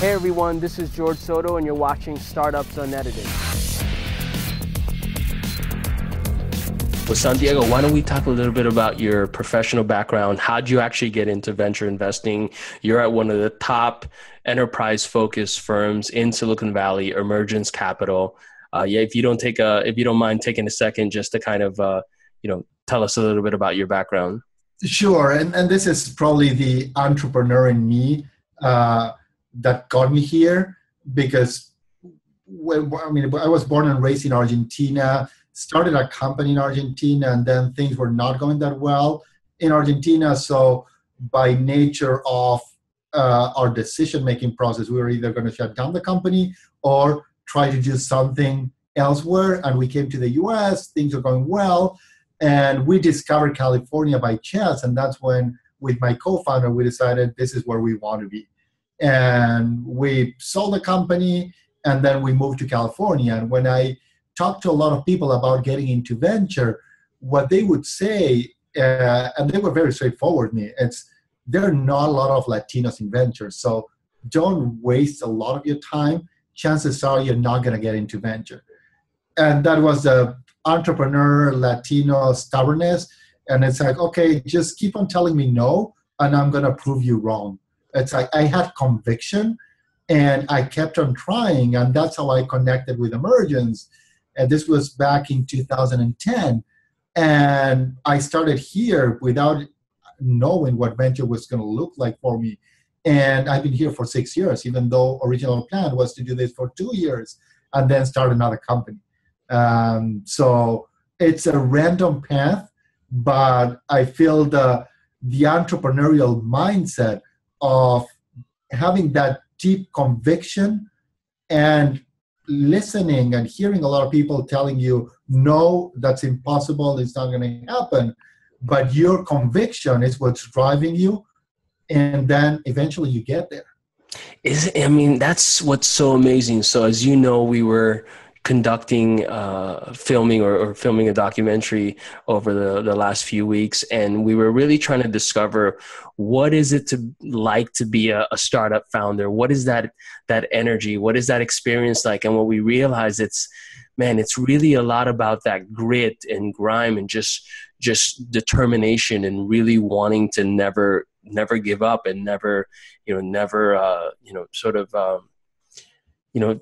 Hey everyone, this is George Soto, and you're watching Startups Unedited. Well, Santiago, why don't we talk a little bit about your professional background? How'd you actually get into venture investing? You're at one of the top enterprise focused firms in Silicon Valley, Emergence Capital. Uh, yeah, if you don't take a, if you don't mind taking a second just to kind of, uh, you know, tell us a little bit about your background. Sure, and and this is probably the entrepreneur in me. Uh, that got me here because I mean I was born and raised in Argentina, started a company in Argentina, and then things were not going that well in Argentina. So by nature of uh, our decision making process, we were either going to shut down the company or try to do something elsewhere. And we came to the U.S. Things are going well, and we discovered California by chance, and that's when with my co-founder we decided this is where we want to be and we sold the company and then we moved to California. And when I talked to a lot of people about getting into venture, what they would say, uh, and they were very straightforward me, it's there are not a lot of Latinos in venture. So don't waste a lot of your time. Chances are you're not going to get into venture. And that was the entrepreneur Latino stubbornness. And it's like, okay, just keep on telling me no, and I'm going to prove you wrong. It's like I had conviction and I kept on trying, and that's how I connected with Emergence. And this was back in 2010. And I started here without knowing what venture was going to look like for me. And I've been here for six years, even though original plan was to do this for two years and then start another company. Um, so it's a random path, but I feel the the entrepreneurial mindset of having that deep conviction and listening and hearing a lot of people telling you no that's impossible. It's not going to happen. But your conviction is what's driving you and then eventually you get there. Is i mean that's what's so amazing. So as you know we were conducting uh, filming or, or, filming a documentary over the, the last few weeks and we were really trying to discover what is it to like to be a, a, startup founder? What is that that energy? What is that experience like? And what we realized it's man it's really a lot about that grit and grime and just just determination and really wanting to never never give up and never you know never uh, you know sort of um, you know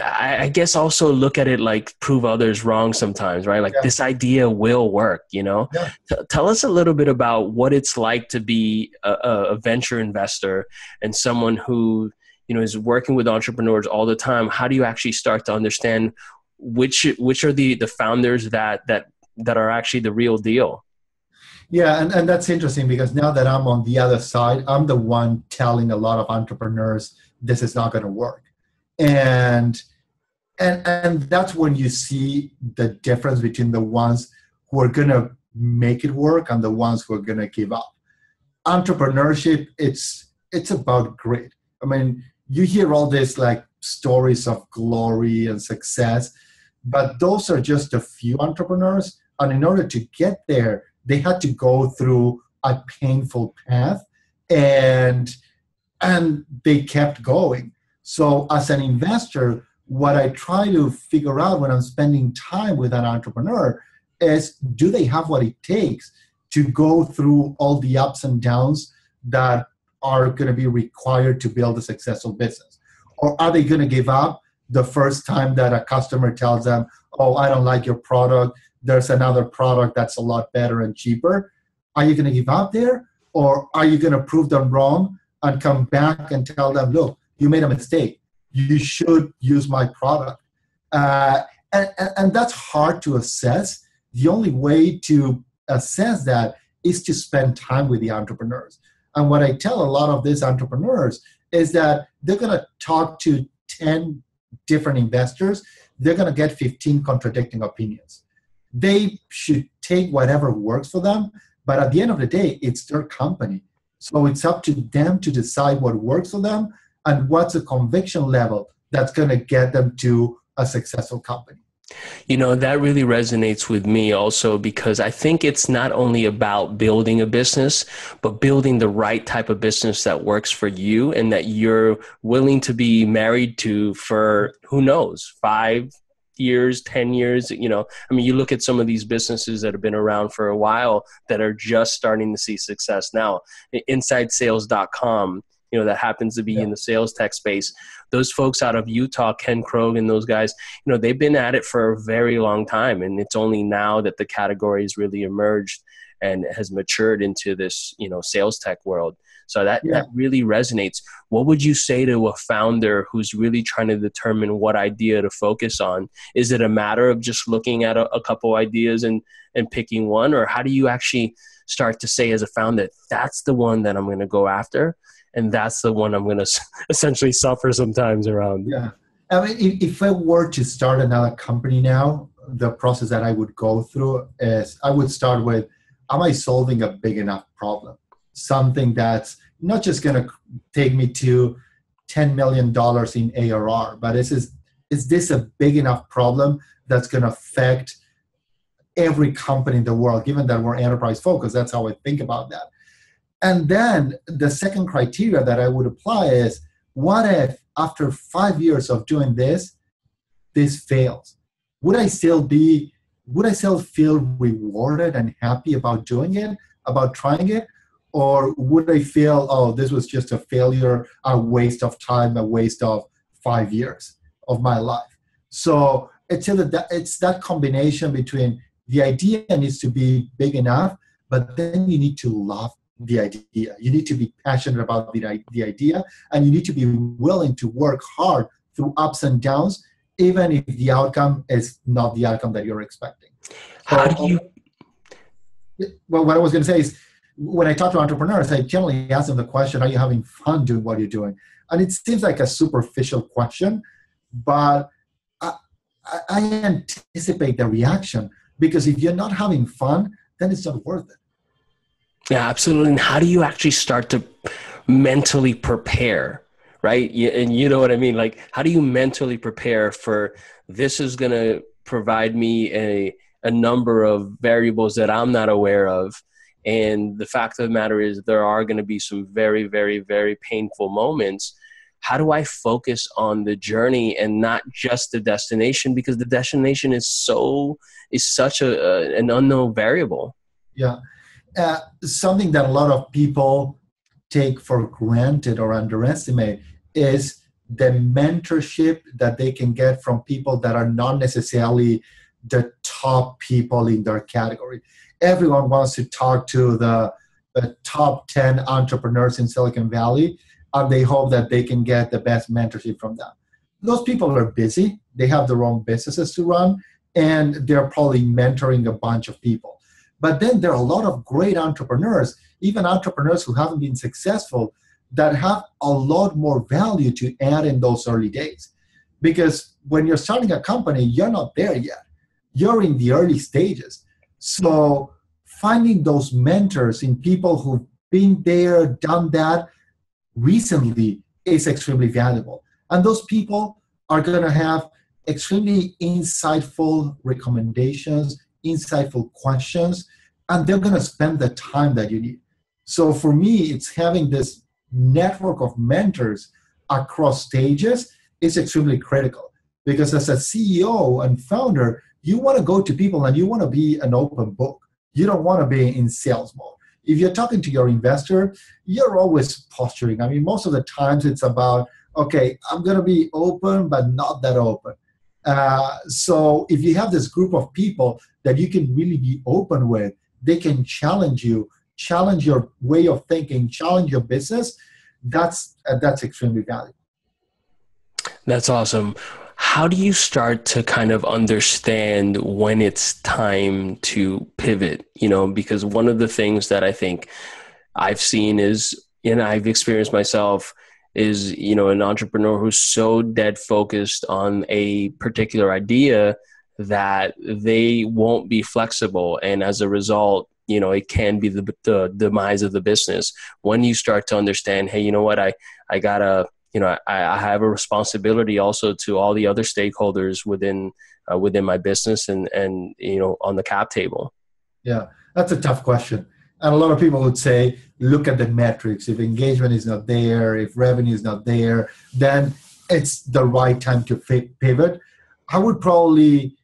I, I, guess also look at it like prove others wrong sometimes right? Like yeah. this idea will work you know? Yeah. T- tell us a little bit about what it's like to be a, a venture investor and someone who you know is working with entrepreneurs all the time. How do you actually start to understand which which are the the founders that that that are actually the real deal? Yeah and, and that's interesting because now that i'm on the other side i'm the one telling a lot of entrepreneurs this is not going to work and and and that's when you see the difference between the ones who are going to make it work and the ones who are going to give up. Entrepreneurship it's it's about grit. I mean you hear all this like stories of glory and success but those are just a few entrepreneurs and in order to get there they had to go through a painful path and and they kept going so, as an investor, what I try to figure out when I'm spending time with an entrepreneur is do they have what it takes to go through all the ups and downs that are going to be required to build a successful business? Or are they going to give up the first time that a customer tells them, Oh, I don't like your product, there's another product that's a lot better and cheaper? Are you going to give up there? Or are you going to prove them wrong and come back and tell them, Look, you made a mistake. You should use my product. Uh, and, and, and that's hard to assess. The only way to assess that is to spend time with the entrepreneurs. And what I tell a lot of these entrepreneurs is that they're going to talk to 10 different investors, they're going to get 15 contradicting opinions. They should take whatever works for them, but at the end of the day, it's their company. So it's up to them to decide what works for them and what's a conviction level that's going to get them to a successful company You know, that really resonates with me also because I think it's not only about building a business, but building the right type of business that works for you and that you're willing to be married to for who knows, five years, 10 years. You know, I mean, you look at some of these businesses that have been around for a while that are just starting to see success now. InsideSales.com you know that happens to be yeah. in the sales tech space those folks out of utah ken krogue and those guys you know they've been at it for a very long time and it's only now that the category has really emerged and has matured into this you know sales tech world so that yeah. that really resonates what would you say to a founder who's really trying to determine what idea to focus on is it a matter of just looking at a, a couple ideas and and picking one or how do you actually start to say as a founder that's the one that i'm going to go after and that's the one I'm going to essentially suffer sometimes around. Yeah, I mean, if, I were to start another company now, the process that I would go through is I would start with, am I solving a big enough problem? Something that's not just going to take me to $10 million in ARR, but is, is, is this a big enough problem that's going to affect every company in the world, given that we're enterprise focused? That's how I think about that. And then the second criteria that I would apply is what if after five years of doing this, this fails? Would I still be, would I still feel rewarded and happy about doing it, about trying it? Or would I feel, oh, this was just a failure, a waste of time, a waste of five years of my life? So it's that, it's that combination between the idea needs to be big enough, but then you need to love the idea. You need to be passionate about the, the idea and you need to be willing to work hard through ups and downs, even if the outcome is not the outcome that you're expecting. How do you? Well, what I was going to say is when I talk to entrepreneurs, I generally ask them the question, Are you having fun doing what you're doing? And it seems like a superficial question, but I, I anticipate the reaction because if you're not having fun, then it's not worth it yeah, absolutely. And how do you actually start to mentally prepare? Right. And you know what I mean? Like, how do you mentally prepare for this is going to provide me a, a number of variables that I'm not aware of? And the fact of the matter is, there are going to be some very, very, very painful moments. How do I focus on the journey and not just the destination? Because the destination is so is such a, a an unknown variable. Yeah, uh, something that a lot of people take for granted or underestimate is the mentorship that they can get from people that are not necessarily the top people in their category. Everyone wants to talk to the, the top 10 entrepreneurs in Silicon Valley, and they hope that they can get the best mentorship from them. Those people are busy, they have their own businesses to run, and they're probably mentoring a bunch of people but then there are a lot of great entrepreneurs, even entrepreneurs who haven't been successful, that have a lot more value to add in those early days. Because when you're starting a company, you're not there yet. You're in the early stages. So finding those mentors in people who've been there, done that recently is extremely valuable. And those people are going to have extremely insightful recommendations insightful questions, and they're going to spend the time that you need. So for me, it's having this network of mentors across stages is extremely critical because as a CEO and founder, you want to go to people and you want to be an open book. You don't want to be in sales mode. If you're talking to your investor, you're always posturing. I mean, most of the times it's about, okay, I'm going to be open, but not that open. Uh, so if you have this group of people that you can really be open with, they can challenge you, challenge your way of thinking, challenge your business. That's uh, that's extremely valuable. That's awesome. How do you start to kind of understand when it's time to pivot? You know, because one of the things that I think I've seen is, and I've experienced myself is you know an entrepreneur who's so dead focused on a particular idea that they won't be flexible. And as a result you know it can be the, the demise of the business. When you start to understand hey you know what? I i gotta you know, I, I, have a responsibility also to all the other stakeholders within uh, within my business and and you know on the cap table. Yeah, that's a tough question. And a lot of people would say, look at the metrics. If engagement is not there, if revenue is not there, then it's the right time to pivot. I would probably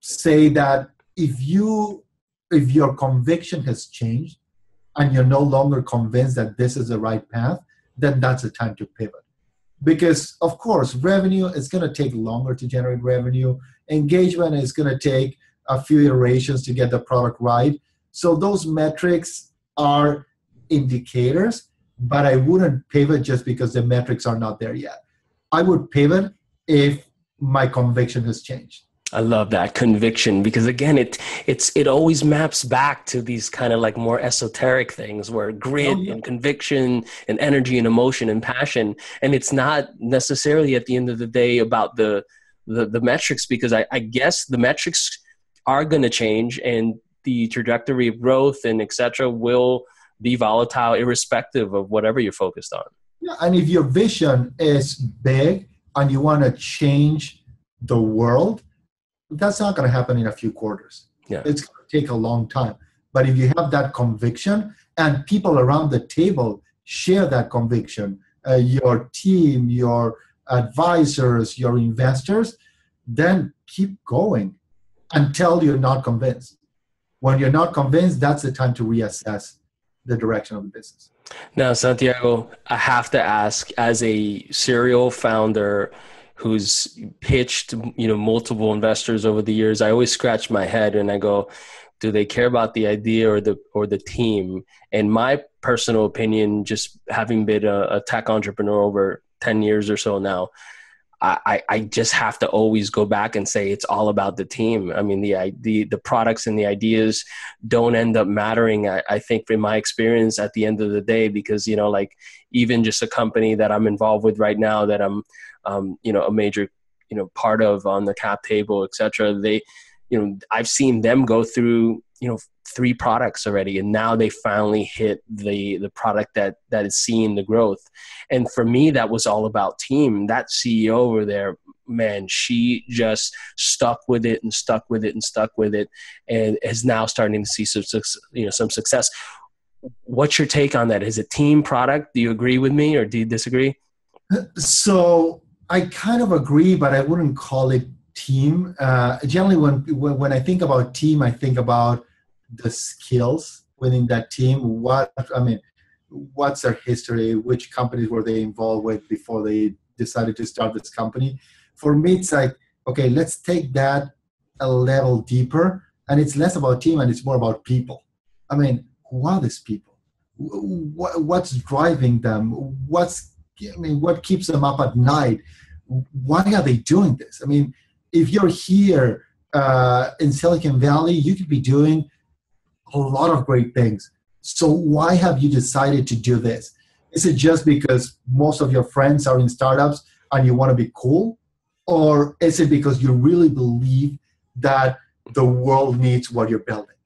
say that if you if your conviction has changed and you're no longer convinced that this is the right path, then that's the time to pivot. Because of course, revenue is going to take longer to generate revenue. Engagement is going to take a few iterations to get the product right. So those metrics are indicators, but I wouldn't pivot just because the metrics are not there yet. I would pivot if my conviction has changed. I love that conviction because again, it it's it always maps back to these kind of like more esoteric things where grit oh, yeah. and conviction and energy and emotion and passion, and it's not necessarily at the end of the day about the the, the metrics because I, I guess the metrics are going to change and the trajectory of growth and etc. will be volatile irrespective of whatever you're focused on. Yeah, and if your vision is big and you want to change the world, that's not going to happen in a few quarters. Yeah. It's going to take a long time. But if you have that conviction and people around the table share that conviction, uh, your team, your advisors, your investors, then keep going until you're not convinced. When you're not convinced, that's the time to reassess the direction of the business. Now, Santiago, I have to ask as a serial founder who's pitched, you know, multiple investors over the years, I always scratch my head and I go, do they care about the idea or the or the team? And my personal opinion, just having been a, a tech entrepreneur over 10 years or so now, I, I just have to always go back and say it's all about the team. I mean, the the the products and the ideas don't end up mattering. I, I think, in my experience, at the end of the day, because you know, like even just a company that I'm involved with right now, that I'm, um, you know, a major, you know, part of on the cap table, etc. They, you know, I've seen them go through, you know, three products already and now they finally hit the the product that that is seeing the growth. And for me that was all about team. That ceo over there man she just stuck with it and stuck with it and stuck with it and is now starting to see some you know some success. What's your take on that? Is it team product? Do you agree with me or do you disagree? So i kind of agree but i wouldn't call it team uh, generally when, when when i think about team i think about the skills within that team. What i mean what's their history? Which companies were they involved with before they decided to start this company? For me it's like okay let's take that a level deeper and it's less about team and it's more about people. I mean who are these people? What's driving them? What's i mean what keeps them up at night? Why are they doing this? I mean if you're here uh, in silicon valley you could be doing a lot of great things. So why have you decided to do this? Is it just because most of your friends are in startups and you want to be cool? Or is it because you really believe that the world needs what you're building?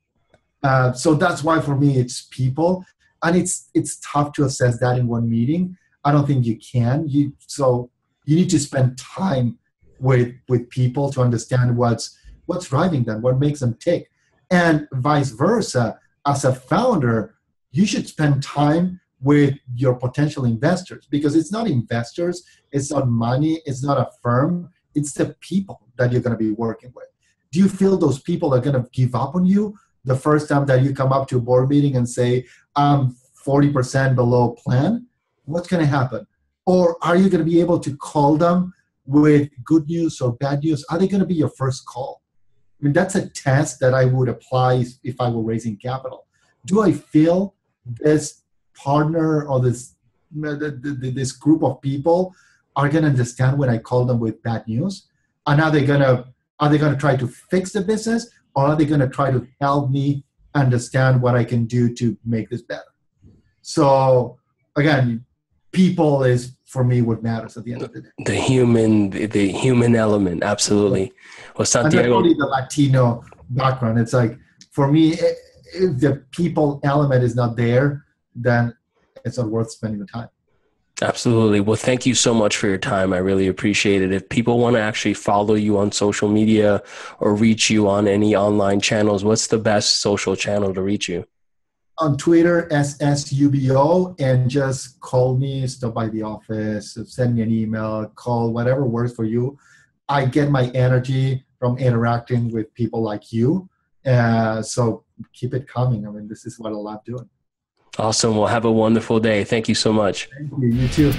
Uh, so that's why for me it's people, and it's it's tough to assess that in one meeting. I don't think you can. You so you need to spend time with with people to understand what's what's driving them, what makes them tick. And vice versa, as a founder, you should spend time with your potential investors because it's not investors, it's not money, it's not a firm, it's the people that you're going to be working with. Do you feel those people are going to give up on you the first time that you come up to a board meeting and say, I'm 40% below plan? What's going to happen? Or are you going to be able to call them with good news or bad news? Are they going to be your first call? I mean, that's a test that I would apply if I were raising capital. Do I feel this partner or this this group of people are going to understand when I call them with bad news? And are they going to are they going to try to fix the business, or are they going to try to help me understand what I can do to make this better? So again, people is for me what matters at the end of the day. The human, the human element, absolutely. Well, Santiago, and the Latino background. It's like for me, if the people element is not there, then it's not worth spending the time. Absolutely. Well, thank you so much for your time. I really appreciate it. If people want to actually follow you on social media or reach you on any online channels, what's the best social channel to reach you? On Twitter, SSUBO, and just call me, stop by the office, send me an email, call, whatever works for you. I get my energy from interacting with people like you. Uh, so keep it coming. I mean, this is what I love doing. Awesome. Well, have a wonderful day. Thank you so much. Thank you. You too.